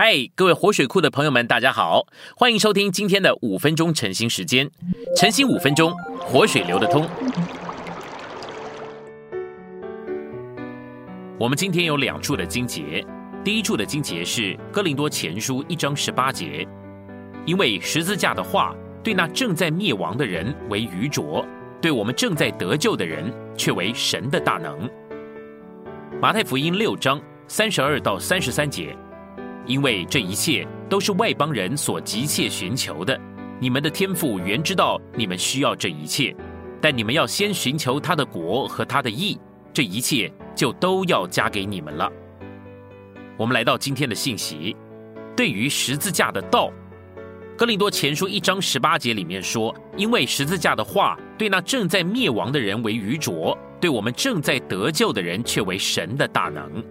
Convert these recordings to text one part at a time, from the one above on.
嗨，各位活水库的朋友们，大家好，欢迎收听今天的五分钟晨兴时间。晨兴五分钟，活水流得通。我们今天有两处的经节，第一处的经节是哥林多前书一章十八节，因为十字架的话，对那正在灭亡的人为愚拙，对我们正在得救的人却为神的大能。马太福音六章三十二到三十三节。因为这一切都是外邦人所急切寻求的，你们的天父原知道你们需要这一切，但你们要先寻求他的国和他的义，这一切就都要加给你们了。我们来到今天的信息，对于十字架的道，哥林多前书一章十八节里面说：“因为十字架的话，对那正在灭亡的人为愚拙，对我们正在得救的人却为神的大能。”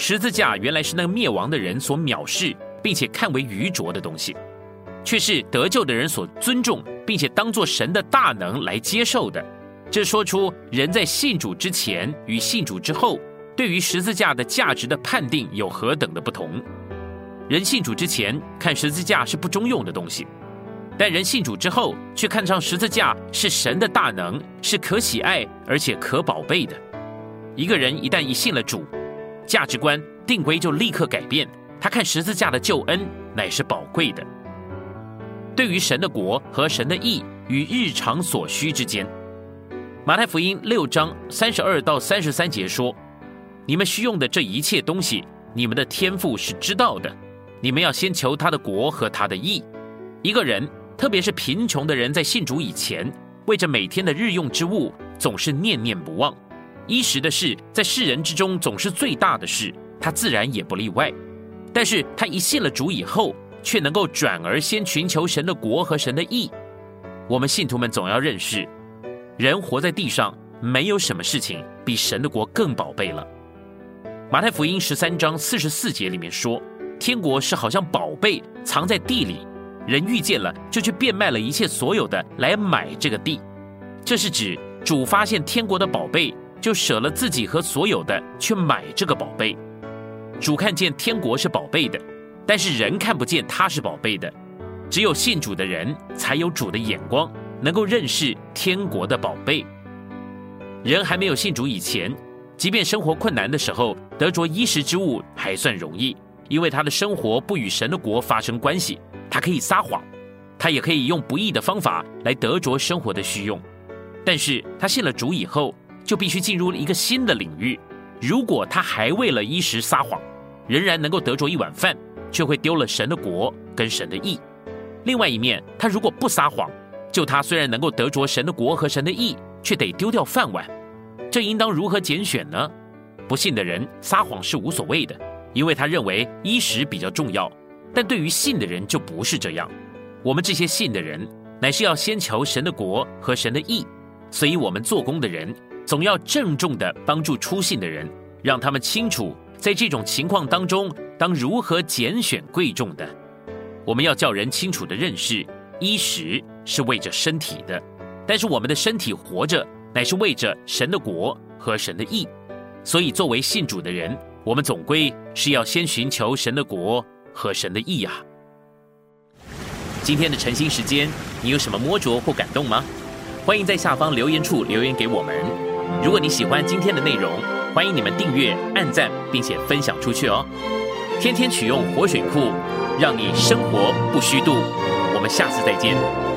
十字架原来是那个灭亡的人所藐视，并且看为愚拙的东西，却是得救的人所尊重，并且当作神的大能来接受的。这说出人在信主之前与信主之后，对于十字架的价值的判定有何等的不同。人信主之前看十字架是不中用的东西，但人信主之后却看上十字架是神的大能，是可喜爱而且可宝贝的。一个人一旦一信了主。价值观定规就立刻改变，他看十字架的救恩乃是宝贵的。对于神的国和神的义与日常所需之间，马太福音六章三十二到三十三节说：“你们需用的这一切东西，你们的天赋是知道的。你们要先求他的国和他的义。一个人，特别是贫穷的人，在信主以前，为着每天的日用之物，总是念念不忘。”一时的事，在世人之中总是最大的事，他自然也不例外。但是他一信了主以后，却能够转而先寻求神的国和神的义。我们信徒们总要认识，人活在地上，没有什么事情比神的国更宝贝了。马太福音十三章四十四节里面说，天国是好像宝贝藏在地里，人遇见了就去变卖了一切所有的来买这个地。这是指主发现天国的宝贝。就舍了自己和所有的去买这个宝贝。主看见天国是宝贝的，但是人看不见他是宝贝的。只有信主的人才有主的眼光，能够认识天国的宝贝。人还没有信主以前，即便生活困难的时候，得着衣食之物还算容易，因为他的生活不与神的国发生关系，他可以撒谎，他也可以用不义的方法来得着生活的需用。但是他信了主以后，就必须进入一个新的领域。如果他还为了衣食撒谎，仍然能够得着一碗饭，却会丢了神的国跟神的义。另外一面，他如果不撒谎，就他虽然能够得着神的国和神的义，却得丢掉饭碗。这应当如何拣选呢？不信的人撒谎是无所谓的，因为他认为衣食比较重要。但对于信的人就不是这样。我们这些信的人，乃是要先求神的国和神的义，所以我们做工的人。总要郑重地帮助出信的人，让他们清楚，在这种情况当中，当如何拣选贵重的。我们要叫人清楚地认识，衣食是为着身体的，但是我们的身体活着，乃是为着神的国和神的义。所以，作为信主的人，我们总归是要先寻求神的国和神的义啊。今天的晨兴时间，你有什么摸着或感动吗？欢迎在下方留言处留言给我们。如果你喜欢今天的内容，欢迎你们订阅、按赞，并且分享出去哦。天天取用活水库，让你生活不虚度。我们下次再见。